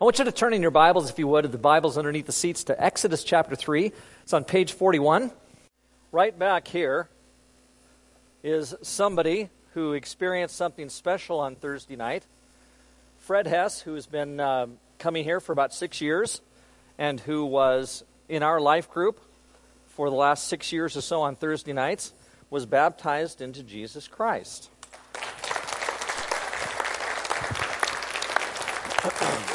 I want you to turn in your Bibles, if you would, the Bibles underneath the seats to Exodus chapter 3. It's on page 41. Right back here is somebody who experienced something special on Thursday night. Fred Hess, who has been uh, coming here for about six years and who was in our life group for the last six years or so on Thursday nights, was baptized into Jesus Christ.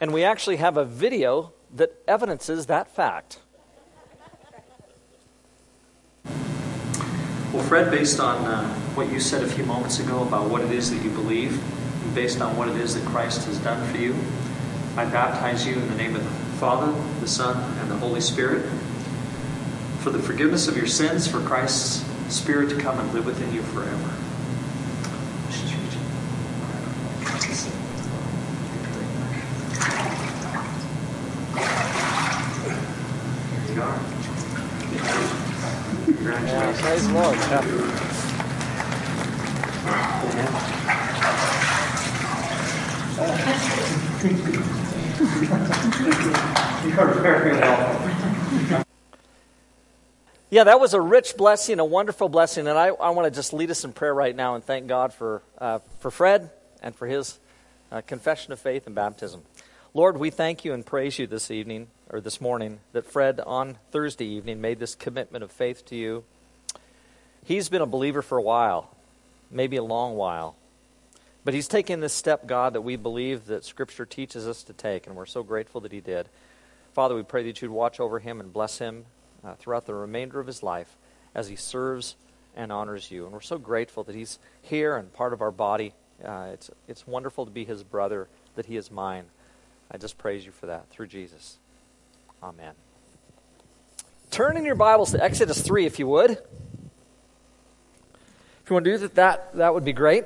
And we actually have a video that evidences that fact. Well, Fred, based on uh, what you said a few moments ago about what it is that you believe, and based on what it is that Christ has done for you, I baptize you in the name of the Father, the Son, and the Holy Spirit for the forgiveness of your sins, for Christ's Spirit to come and live within you forever. Lord. Yeah, that was a rich blessing, a wonderful blessing, and I, I want to just lead us in prayer right now and thank God for, uh, for Fred and for his uh, confession of faith and baptism. Lord, we thank you and praise you this evening, or this morning, that Fred on Thursday evening made this commitment of faith to you He's been a believer for a while, maybe a long while. But he's taken this step, God, that we believe that Scripture teaches us to take, and we're so grateful that he did. Father, we pray that you'd watch over him and bless him uh, throughout the remainder of his life as he serves and honors you. And we're so grateful that he's here and part of our body. Uh, it's, it's wonderful to be his brother, that he is mine. I just praise you for that through Jesus. Amen. Turn in your Bibles to Exodus 3, if you would. You want to do that, that, that would be great.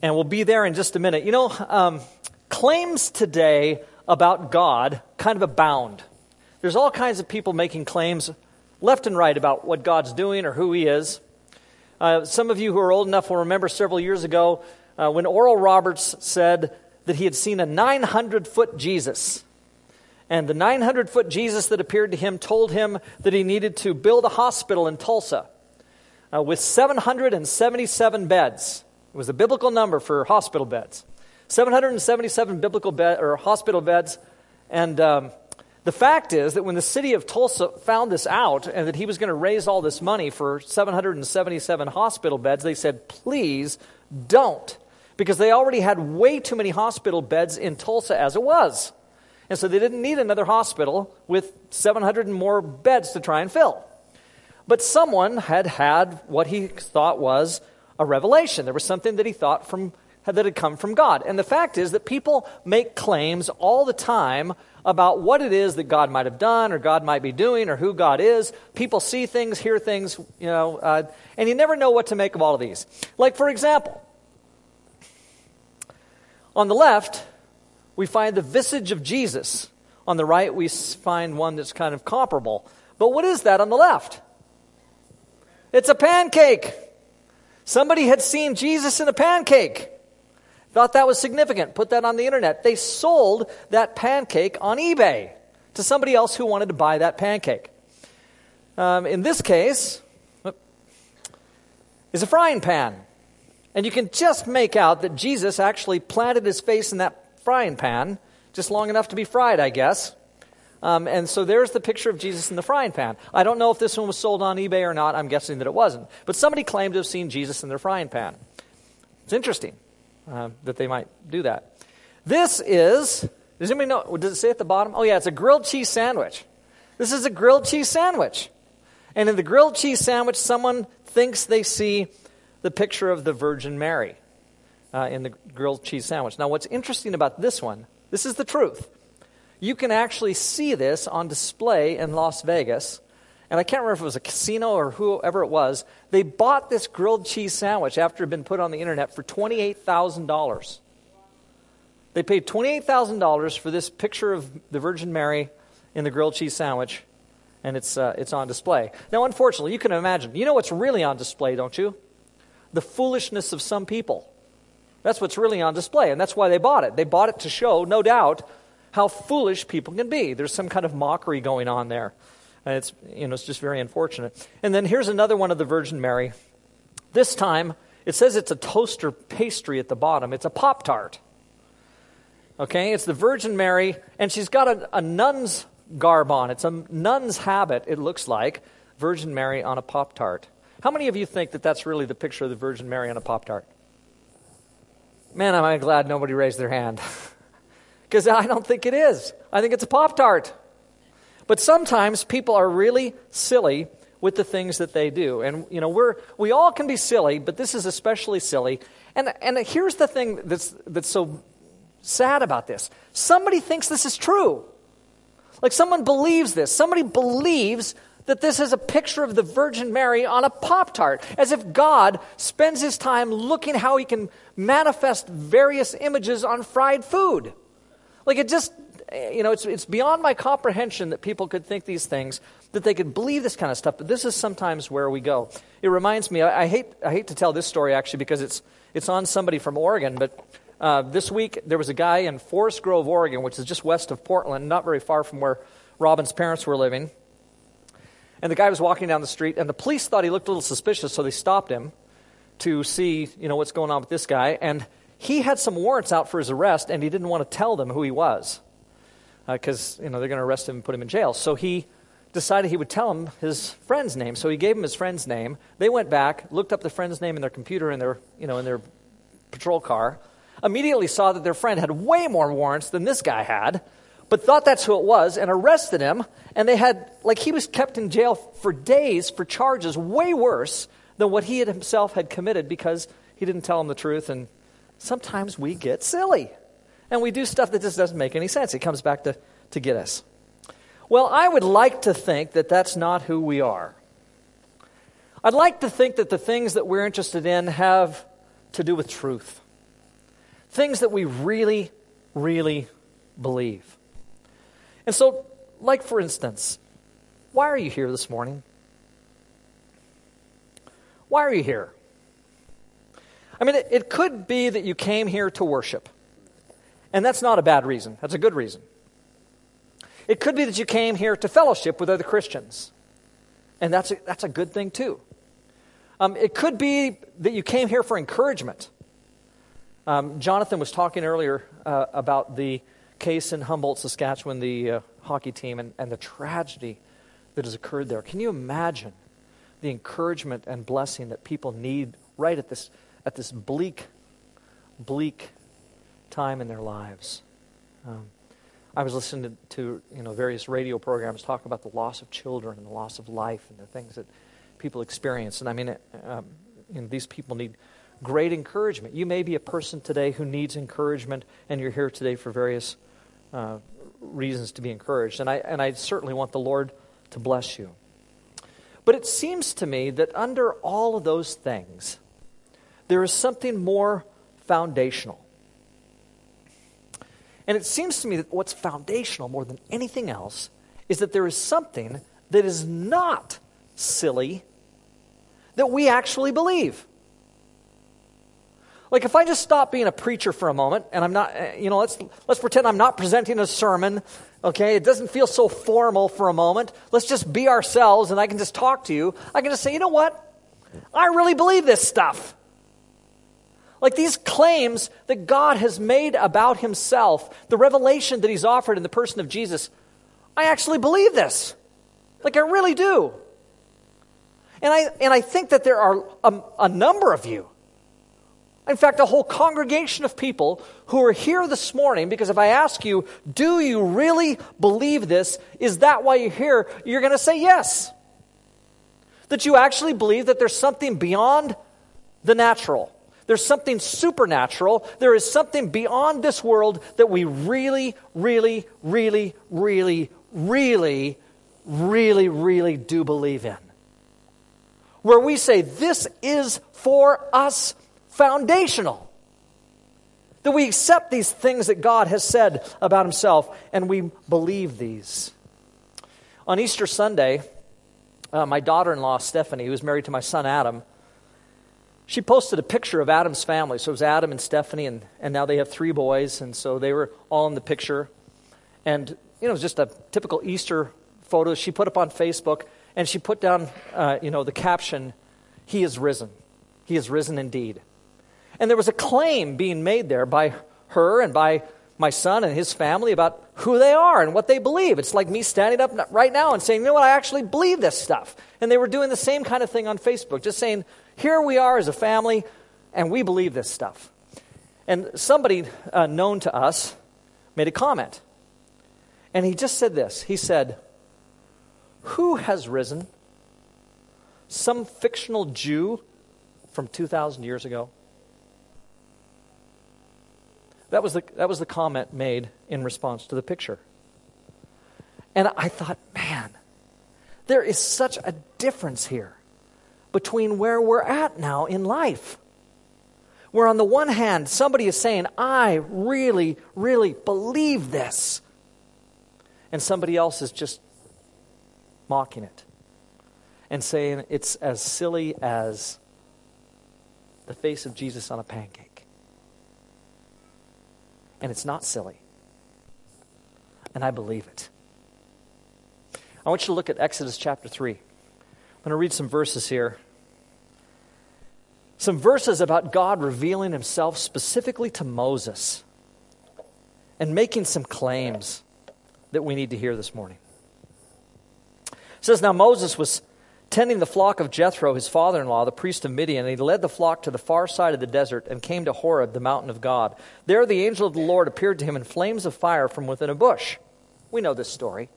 And we'll be there in just a minute. You know, um, claims today about God kind of abound. There's all kinds of people making claims left and right about what God's doing or who He is. Uh, some of you who are old enough will remember several years ago uh, when Oral Roberts said that he had seen a 900 foot Jesus. And the 900 foot Jesus that appeared to him told him that he needed to build a hospital in Tulsa uh, with 777 beds. It was a biblical number for hospital beds. 777 biblical bed, or hospital beds. And um, the fact is that when the city of Tulsa found this out and that he was going to raise all this money for 777 hospital beds, they said, please don't. Because they already had way too many hospital beds in Tulsa as it was. And so they didn't need another hospital with 700 and more beds to try and fill. But someone had had what he thought was a revelation. There was something that he thought from, that had come from God. And the fact is that people make claims all the time about what it is that God might have done or God might be doing or who God is. People see things, hear things, you know, uh, and you never know what to make of all of these. Like, for example, on the left, we find the visage of Jesus. On the right, we find one that's kind of comparable. But what is that on the left? It's a pancake. Somebody had seen Jesus in a pancake. Thought that was significant. Put that on the internet. They sold that pancake on eBay to somebody else who wanted to buy that pancake. Um, in this case, is a frying pan. And you can just make out that Jesus actually planted his face in that frying pan, just long enough to be fried, I guess. Um, and so there's the picture of Jesus in the frying pan. I don't know if this one was sold on eBay or not. I'm guessing that it wasn't. But somebody claimed to have seen Jesus in their frying pan. It's interesting uh, that they might do that. This is, does anybody know, does it say at the bottom? Oh, yeah, it's a grilled cheese sandwich. This is a grilled cheese sandwich. And in the grilled cheese sandwich, someone thinks they see the picture of the Virgin Mary uh, in the grilled cheese sandwich. Now, what's interesting about this one, this is the truth. You can actually see this on display in Las Vegas. And I can't remember if it was a casino or whoever it was. They bought this grilled cheese sandwich after it had been put on the internet for $28,000. They paid $28,000 for this picture of the Virgin Mary in the grilled cheese sandwich, and it's, uh, it's on display. Now, unfortunately, you can imagine. You know what's really on display, don't you? the foolishness of some people. That's what's really on display, and that's why they bought it. They bought it to show, no doubt, how foolish people can be. There's some kind of mockery going on there. And it's, you know, it's just very unfortunate. And then here's another one of the Virgin Mary. This time, it says it's a toaster pastry at the bottom. It's a Pop Tart. Okay, it's the Virgin Mary, and she's got a, a nun's garb on. It's a nun's habit, it looks like. Virgin Mary on a Pop Tart. How many of you think that that's really the picture of the Virgin Mary on a Pop Tart? Man, am I glad nobody raised their hand. Because I don't think it is. I think it's a Pop Tart. But sometimes people are really silly with the things that they do. And, you know, we're, we all can be silly, but this is especially silly. And, and here's the thing that's, that's so sad about this somebody thinks this is true. Like someone believes this. Somebody believes that this is a picture of the Virgin Mary on a Pop Tart, as if God spends his time looking how he can manifest various images on fried food. Like it just, you know, it's, it's beyond my comprehension that people could think these things, that they could believe this kind of stuff, but this is sometimes where we go. It reminds me, I, I hate, I hate to tell this story actually because it's, it's on somebody from Oregon, but uh, this week there was a guy in Forest Grove, Oregon, which is just west of Portland, not very far from where Robin's parents were living. And the guy was walking down the street, and the police thought he looked a little suspicious, so they stopped him to see, you know, what's going on with this guy. And he had some warrants out for his arrest, and he didn't want to tell them who he was because, uh, you know, they're going to arrest him and put him in jail. So he decided he would tell him his friend's name. So he gave him his friend's name. They went back, looked up the friend's name in their computer in their, you know, in their patrol car, immediately saw that their friend had way more warrants than this guy had but thought that's who it was and arrested him. And they had, like, he was kept in jail for days for charges way worse than what he had himself had committed because he didn't tell them the truth. And sometimes we get silly and we do stuff that just doesn't make any sense. It comes back to, to get us. Well, I would like to think that that's not who we are. I'd like to think that the things that we're interested in have to do with truth, things that we really, really believe. And so, like for instance, why are you here this morning? Why are you here? I mean, it, it, could be that you came here to worship. And that's not a bad reason, that's a good reason. It could be that you came here to fellowship with other Christians. And that's a, that's a good thing, too. Um, it could be that you came here for encouragement. Um, Jonathan was talking earlier uh, about the case in Humboldt, Saskatchewan, the uh, hockey team, and, and the tragedy that has occurred there. Can you imagine the encouragement and blessing that people need right at this, at this bleak, bleak time in their lives? Um, I was listening to, to, you know various radio programs talk about the loss of children and the loss of life and the things that people experience. And I mean, um, you know, these people need great encouragement. You may be a person today who needs encouragement, and you're here today for various uh, reasons to be encouraged. And I, and I certainly want the Lord to bless you. But it seems to me that under all of those things, there is something more foundational. And it seems to me that what's foundational more than anything else is that there is something that is not silly that we actually believe. Like if I just stop being a preacher for a moment and I'm not, eh, you know, let's, let's pretend I'm not presenting a sermon, okay? It doesn't feel so formal for a moment. Let's just be ourselves and I can just talk to you. I can just say, you know what? I really believe this stuff. Like these claims that God has made about himself, the revelation that he's offered in the person of Jesus, I actually believe this. Like I really do. And I, and I think that there are a, a number of you in fact, a whole congregation of people who are here this morning because if I ask you, do you really believe this? Is that why you're here? You're going to say yes. That you actually believe that there's something beyond the natural. There's something supernatural. There is something beyond this world that we really, really, really, really, really, really, really do believe in. Where we say, this is for us foundational. That we accept these things that God has said about himself and we believe these. On Easter Sunday, uh, my daughter in law, Stephanie, who is married to my son Adam, she posted a picture of Adam's family. So it was Adam and Stephanie, and, and now they have three boys, and so they were all in the picture. And, you know, it was just a typical Easter photo she put up on Facebook, and she put down, uh, you know, the caption, He is risen. He is risen indeed. And there was a claim being made there by her and by my son and his family about who they are and what they believe. It's like me standing up right now and saying, you know what, I actually believe this stuff. And they were doing the same kind of thing on Facebook, just saying, here we are as a family, and we believe this stuff. And somebody uh, known to us made a comment. And he just said this He said, Who has risen? Some fictional Jew from 2,000 years ago? That was, the, that was the comment made in response to the picture. And I thought, man, there is such a difference here between where we're at now in life. Where, on the one hand, somebody is saying, I really, really believe this. And somebody else is just mocking it and saying it's as silly as the face of Jesus on a pancake. And it's not silly. And I believe it. I want you to look at Exodus chapter 3. I'm going to read some verses here. Some verses about God revealing himself specifically to Moses and making some claims that we need to hear this morning. It says, Now Moses was tending the flock of Jethro, his father in law, the priest of Midian, and he led the flock to the far side of the desert and came to Horeb, the mountain of God. There the angel of the Lord appeared to him in flames of fire from within a bush. We know this story.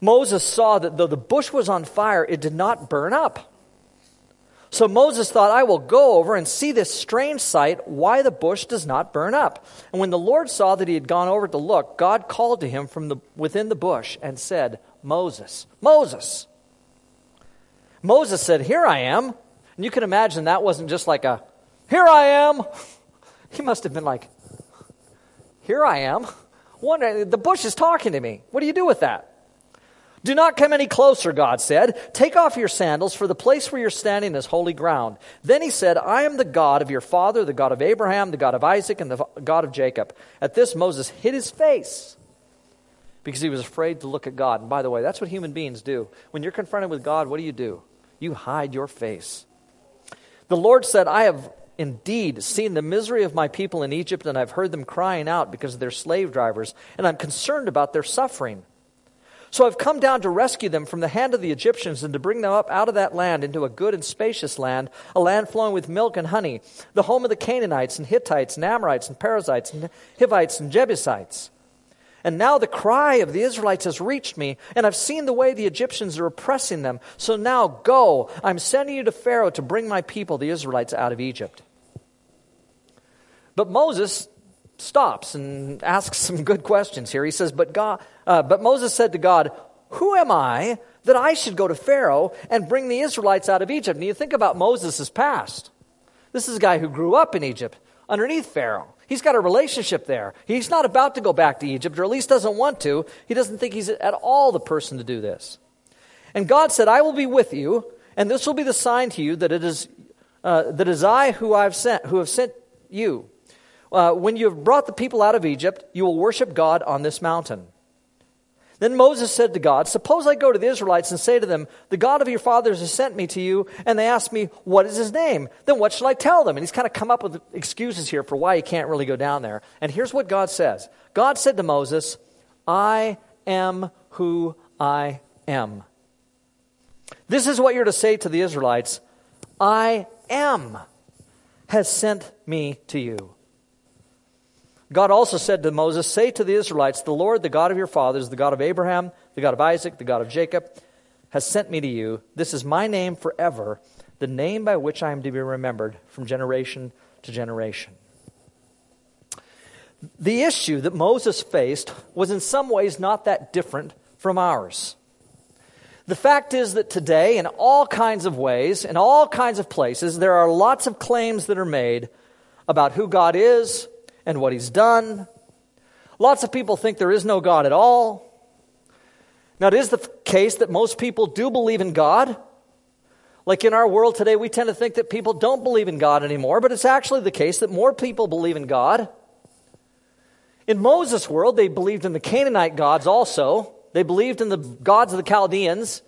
Moses saw that though the bush was on fire, it did not burn up. So Moses thought, I will go over and see this strange sight, why the bush does not burn up. And when the Lord saw that he had gone over to look, God called to him from the, within the bush and said, Moses, Moses. Moses said, Here I am. And you can imagine that wasn't just like a, Here I am. He must have been like, Here I am. Wonder, the bush is talking to me. What do you do with that? Do not come any closer, God said. Take off your sandals, for the place where you're standing is holy ground. Then he said, I am the God of your father, the God of Abraham, the God of Isaac, and the God of Jacob. At this, Moses hid his face because he was afraid to look at God. And by the way, that's what human beings do. When you're confronted with God, what do you do? You hide your face. The Lord said, I have indeed seen the misery of my people in Egypt, and I've heard them crying out because of their slave drivers, and I'm concerned about their suffering. So I've come down to rescue them from the hand of the Egyptians and to bring them up out of that land into a good and spacious land, a land flowing with milk and honey, the home of the Canaanites and Hittites and Amorites and Perizzites and Hivites and Jebusites. And now the cry of the Israelites has reached me, and I've seen the way the Egyptians are oppressing them. So now go. I'm sending you to Pharaoh to bring my people, the Israelites, out of Egypt. But Moses stops and asks some good questions here. He says, But, God, uh, but Moses said to God, Who am I that I should go to Pharaoh and bring the Israelites out of Egypt? And you think about Moses' past. This is a guy who grew up in Egypt underneath Pharaoh. He's got a relationship there. He's not about to go back to Egypt, or at least doesn't want to. He doesn't think he's at all the person to do this. And God said, I will be with you, and this will be the sign to you that it is, uh, that is I who, I've sent, who have sent you uh, when you have brought the people out of Egypt, you will worship God on this mountain. Then Moses said to God, Suppose I go to the Israelites and say to them, The God of your fathers has sent me to you, and they ask me, What is his name? Then what shall I tell them? And he's kind of come up with excuses here for why he can't really go down there. And here's what God says God said to Moses, I am who I am. This is what you're to say to the Israelites I am has sent me to you. God also said to Moses, Say to the Israelites, The Lord, the God of your fathers, the God of Abraham, the God of Isaac, the God of Jacob, has sent me to you. This is my name forever, the name by which I am to be remembered from generation to generation. The issue that Moses faced was in some ways not that different from ours. The fact is that today, in all kinds of ways, in all kinds of places, there are lots of claims that are made about who God is, and what he's done. Lots of people think there is no God at all. Now, it is the case that most people do believe in God. Like in our world today, we tend to think that people don't believe in God anymore, but it's actually the case that more people believe in God. In Moses' world, they believed in the Canaanite gods also. They believed in the gods of the Chaldeans.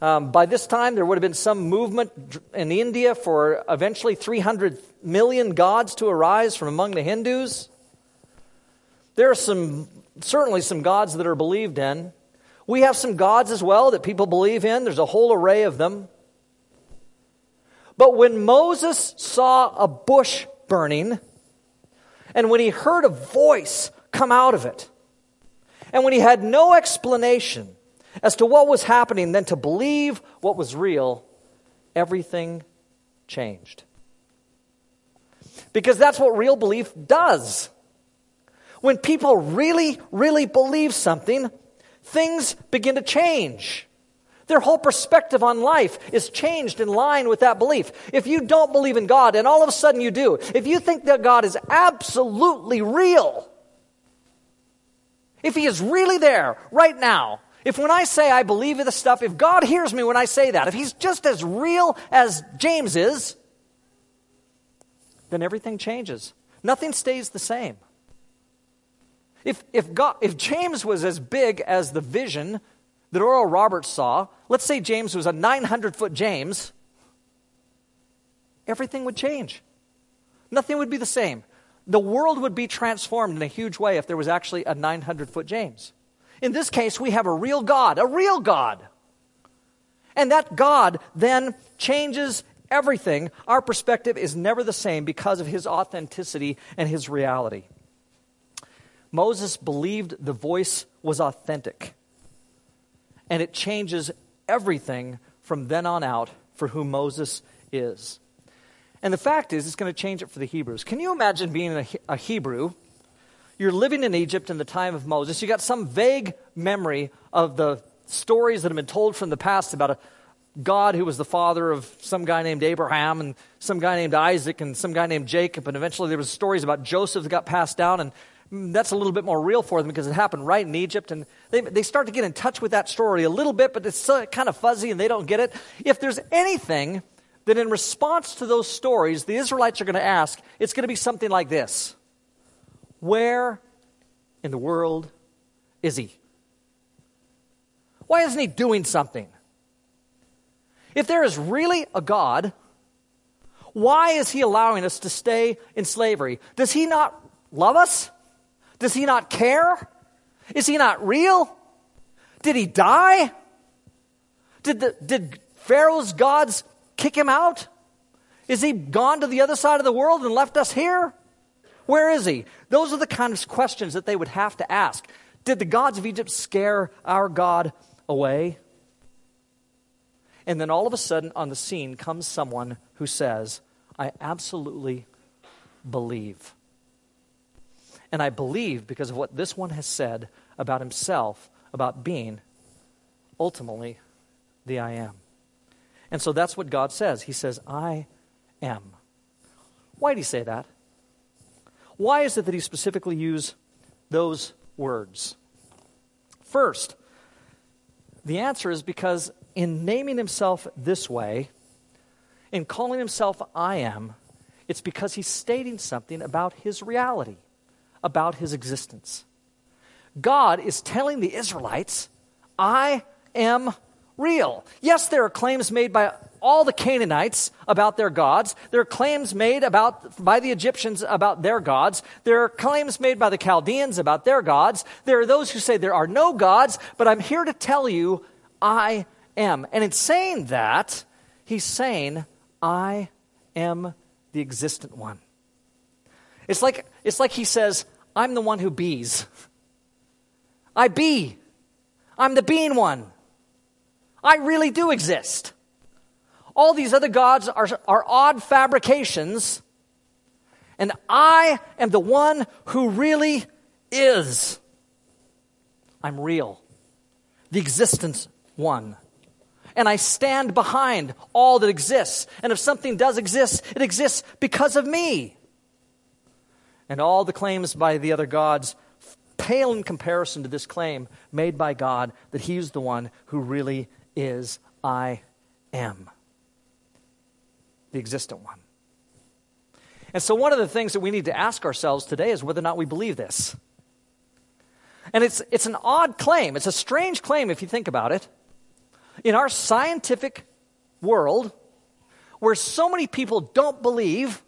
Um, by this time, there would have been some movement in India for eventually 300 million gods to arise from among the Hindus. There are some, certainly some gods that are believed in. We have some gods as well that people believe in. There's a whole array of them. But when Moses saw a bush burning, and when he heard a voice come out of it, and when he had no explanation as to what was happening than to believe what was real, everything changed. Because that's what real belief does. When people really, really believe something, things begin to change. Their whole perspective on life is changed in line with that belief. If you don't believe in God and all of a sudden you do, if you think that God is absolutely real, if He is really there right now, if when I say I believe in this stuff, if God hears me when I say that, if He's just as real as James is, then everything changes. Nothing stays the same. If, if, God, if James was as big as the vision that Oral Roberts saw, let's say James was a 900 foot James, everything would change. Nothing would be the same. The world would be transformed in a huge way if there was actually a 900 foot James. In this case, we have a real God, a real God. And that God then changes everything. Our perspective is never the same because of his authenticity and his reality. Moses believed the voice was authentic and it changes everything from then on out for who Moses is. And the fact is, it's going to change it for the Hebrews. Can you imagine being a, a Hebrew? You're living in Egypt in the time of Moses. You got some vague memory of the stories that have been told from the past about a God who was the father of some guy named Abraham and some guy named Isaac and some guy named Jacob. And eventually there was stories about Joseph that got passed down. And that's a little bit more real for them because it happened right in Egypt. And they, they start to get in touch with that story a little bit, but it's kind of fuzzy and they don't get it. If there's anything that in response to those stories the Israelites are going to ask, it's going to be something like this Where in the world is he? Why isn't he doing something? If there is really a God, why is he allowing us to stay in slavery? Does he not love us? Does he not care? Is he not real? Did he die? Did, the, did Pharaoh's gods kick him out? Is he gone to the other side of the world and left us here? Where is he? Those are the kind of questions that they would have to ask. Did the gods of Egypt scare our God away? And then all of a sudden on the scene comes someone who says, I absolutely believe. And I believe because of what this one has said about himself, about being ultimately the I am. And so that's what God says. He says, I am. Why did he say that? Why is it that he specifically used those words? First, the answer is because in naming himself this way, in calling himself I am, it's because he's stating something about his reality about his existence. God is telling the Israelites, I am real. Yes, there are claims made by all the Canaanites about their gods. There are claims made about, by the Egyptians about their gods. There are claims made by the Chaldeans about their gods. There are those who say there are no gods, but I'm here to tell you, I am. And in saying that, he's saying, I am the existent one. It's like, it's like he says, I'm the one who bees. I be. I'm the being one. I really do exist. All these other gods are, are odd fabrications, and I am the one who really is. I'm real, the existence one. And I stand behind all that exists. And if something does exist, it exists because of me and all the claims by the other gods pale in comparison to this claim made by God that He's the one who really is I am. the existent one. And so, one of the things that we need to ask ourselves today is whether or not we believe this. And it's, it's an odd claim. It's a strange claim if you think about it. In our scientific world, where so many people don't believe,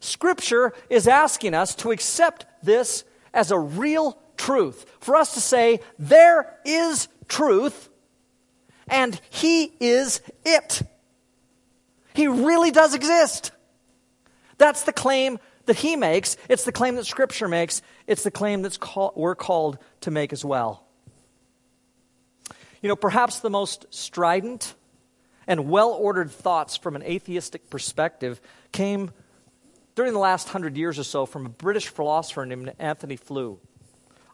Scripture is asking us to accept this as a real truth. For us to say, there is truth, and He is it. He really does exist. That's the claim that He makes. It's the claim that Scripture makes. It's the claim that call, we're called to make as well. You know, perhaps the most strident and well ordered thoughts from an atheistic perspective came during the last hundred years or so from a British philosopher named Anthony Flew.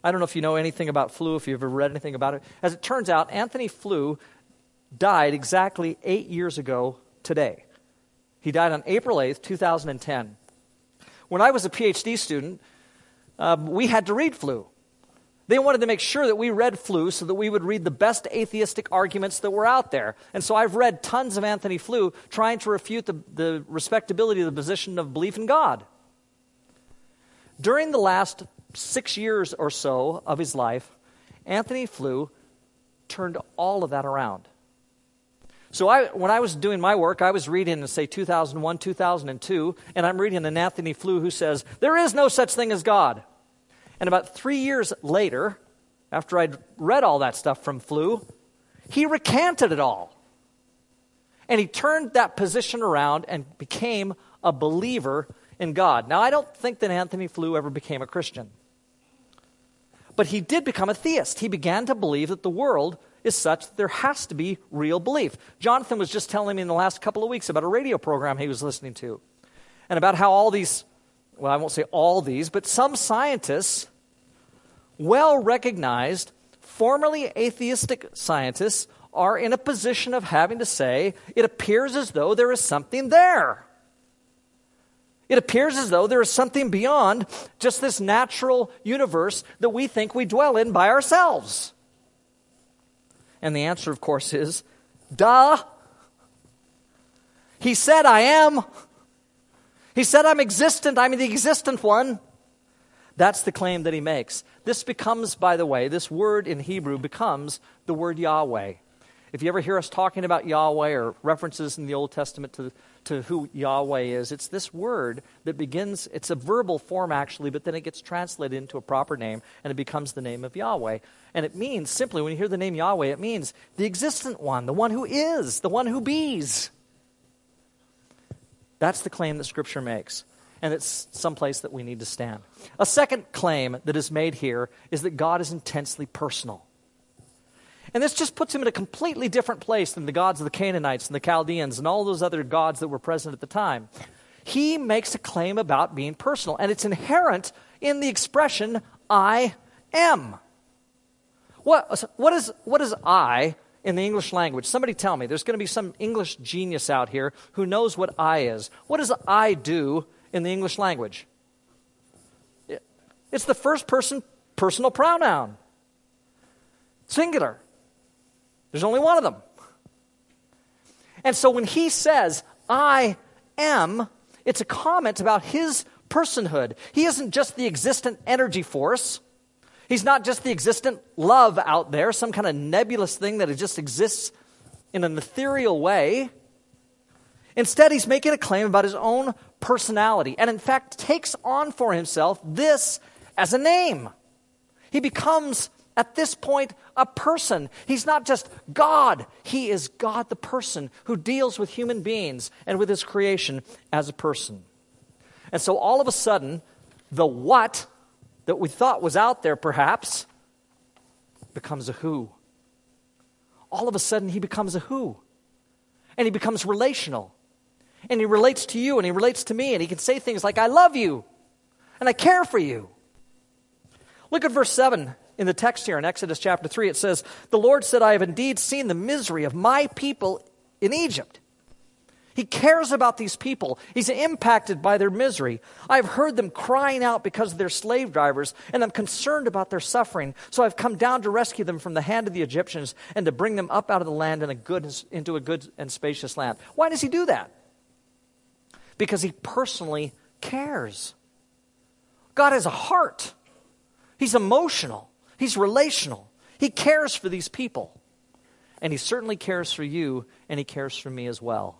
I don't know if you know anything about Flew, if you've ever read anything about it. As it turns out, Anthony Flew died exactly eight years ago today. He died on April 8th, 2010. When I was a PhD student, um, we had to read Flew. They wanted to make sure that we read Flew so that we would read the best atheistic arguments that were out there. And so I've read tons of Anthony Flew trying to refute the, the respectability of the position of belief in God. During the last six years or so of his life, Anthony Flew turned all of that around. So I, when I was doing my work, I was reading in, say, 2001, 2002, and I'm reading an Antony Flew who says, There is no such thing as God. And about three years later, after I'd read all that stuff from Flew, he recanted it all. And he turned that position around and became a believer in God. Now, I don't think that Anthony Flew ever became a Christian. But he did become a theist. He began to believe that the world is such that there has to be real belief. Jonathan was just telling me in the last couple of weeks about a radio program he was listening to and about how all these well, I won't say all these, but some scientists, well recognized, formerly atheistic scientists, are in a position of having to say, it appears as though there is something there. It appears as though there is something beyond just this natural universe that we think we dwell in by ourselves. And the answer, of course, is duh. He said, I am. He said, I'm existent, I'm the existent one. That's the claim that he makes. This becomes, by the way, this word in Hebrew becomes the word Yahweh. If you ever hear us talking about Yahweh or references in the Old Testament to, to who Yahweh is, it's this word that begins, it's a verbal form actually, but then it gets translated into a proper name and it becomes the name of Yahweh. And it means simply, when you hear the name Yahweh, it means the existent one, the one who is, the one who bees. That's the claim that Scripture makes. And it's someplace that we need to stand. A second claim that is made here is that God is intensely personal. And this just puts him in a completely different place than the gods of the Canaanites and the Chaldeans and all those other gods that were present at the time. He makes a claim about being personal, and it's inherent in the expression, I am. What, what, is, what is I in the English language. Somebody tell me. There's going to be some English genius out here who knows what I is. What does I do in the English language? It's the first person personal pronoun. Singular. There's only one of them. And so when he says, I am, it's a comment about his personhood. He isn't just the existent energy force. He's not just the existent love out there, some kind of nebulous thing that just exists in an ethereal way. Instead, he's making a claim about his own personality, and in fact, takes on for himself this as a name. He becomes, at this point, a person. He's not just God, he is God the person who deals with human beings and with his creation as a person. And so, all of a sudden, the what that we thought was out there, perhaps, becomes a who. All of a sudden, he becomes a who. And he becomes relational. And he relates to you and he relates to me. And he can say things like, I love you and I care for you. Look at verse 7 in the text here in Exodus chapter 3. It says, The Lord said, I have indeed seen the misery of my people in Egypt he cares about these people. He's impacted by their misery. I've heard them crying out because of their slave drivers, and I'm concerned about their suffering. So I've come down to rescue them from the hand of the Egyptians and to bring them up out of the land in a good, into a good and spacious land. Why does he do that? because he personally cares. God has a heart. He's emotional. He's relational. He cares for these people. And he certainly cares for you, and he cares for me as well.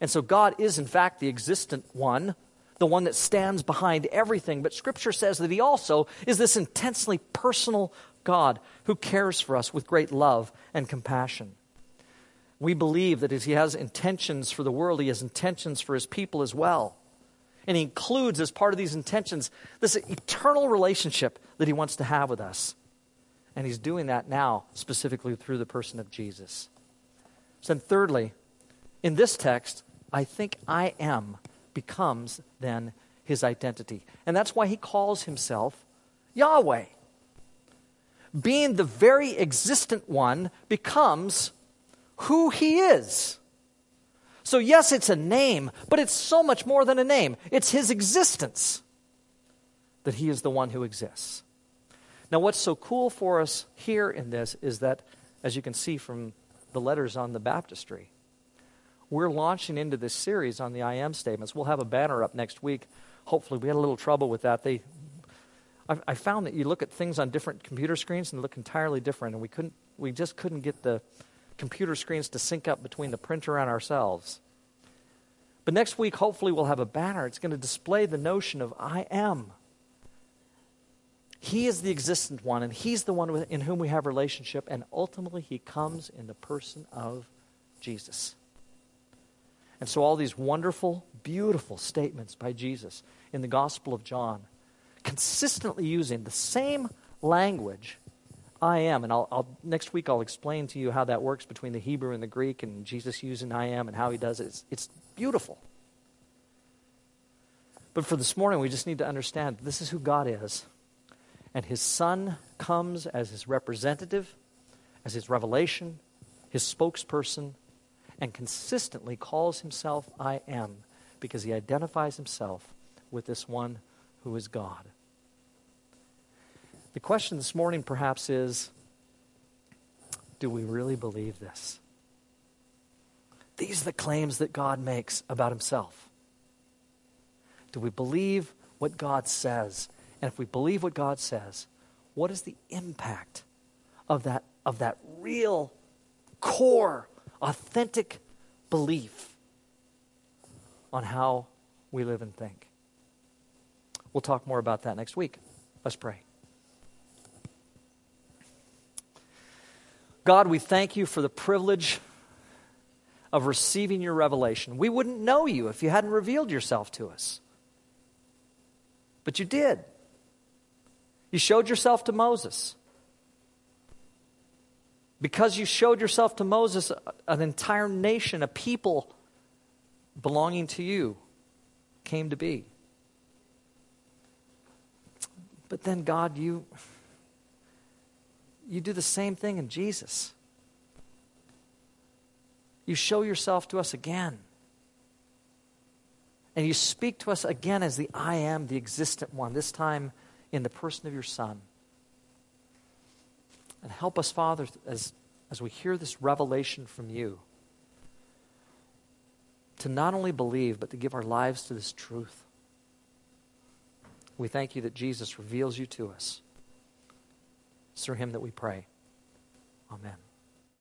And so God is, in fact, the existent one, the one that stands behind everything. But Scripture says that he also is this intensely personal God who cares for us with great love and compassion. We believe that as he has intentions for the world, he has intentions for his people as well. And he includes, as part of these intentions, this eternal relationship that he wants to have with us. And he's doing that now, specifically through the person of Jesus. So, then, thirdly, in this text, I think I am becomes then his identity. And that's why he calls himself Yahweh. Being the very existent one becomes who he is. So, yes, it's a name, but it's so much more than a name. It's his existence that he is the one who exists. Now, what's so cool for us here in this is that, as you can see from the letters on the baptistry, we're launching into this series on the I am statements. We'll have a banner up next week. Hopefully, we had a little trouble with that. They, I, I found that you look at things on different computer screens and look entirely different, and we couldn't, we just couldn't get the computer screens to sync up between the printer and ourselves. But next week, hopefully, we'll have a banner. It's going to display the notion of I am. He is the existent one, and He's the one in whom we have relationship, and ultimately, He comes in the person of Jesus. And so, all these wonderful, beautiful statements by Jesus in the Gospel of John, consistently using the same language, I am. And I'll, I'll, next week, I'll explain to you how that works between the Hebrew and the Greek, and Jesus using I am and how he does it. It's, it's beautiful. But for this morning, we just need to understand this is who God is. And his Son comes as his representative, as his revelation, his spokesperson, and consistently calls himself I am because he identifies himself with this one who is God. The question this morning perhaps is do we really believe this? These are the claims that God makes about himself. Do we believe what God says? And if we believe what God says, what is the impact of that, of that real core authentic belief on how we live and think. We'll talk more about that next week. Let's pray. God, we thank you for the privilege of receiving your revelation. We wouldn't know you if you hadn't revealed yourself to us. But you did. You showed yourself to Moses. Because you showed yourself to Moses, an entire nation, a people belonging to you came to be. But then, God, you, you do the same thing in Jesus. You show yourself to us again. And you speak to us again as the I am, the existent one, this time in the person of your Son. And help us, Father, as, as we hear this revelation from you, to not only believe, but to give our lives to this truth. We thank you that Jesus reveals you to us. It's through him that we pray. Amen.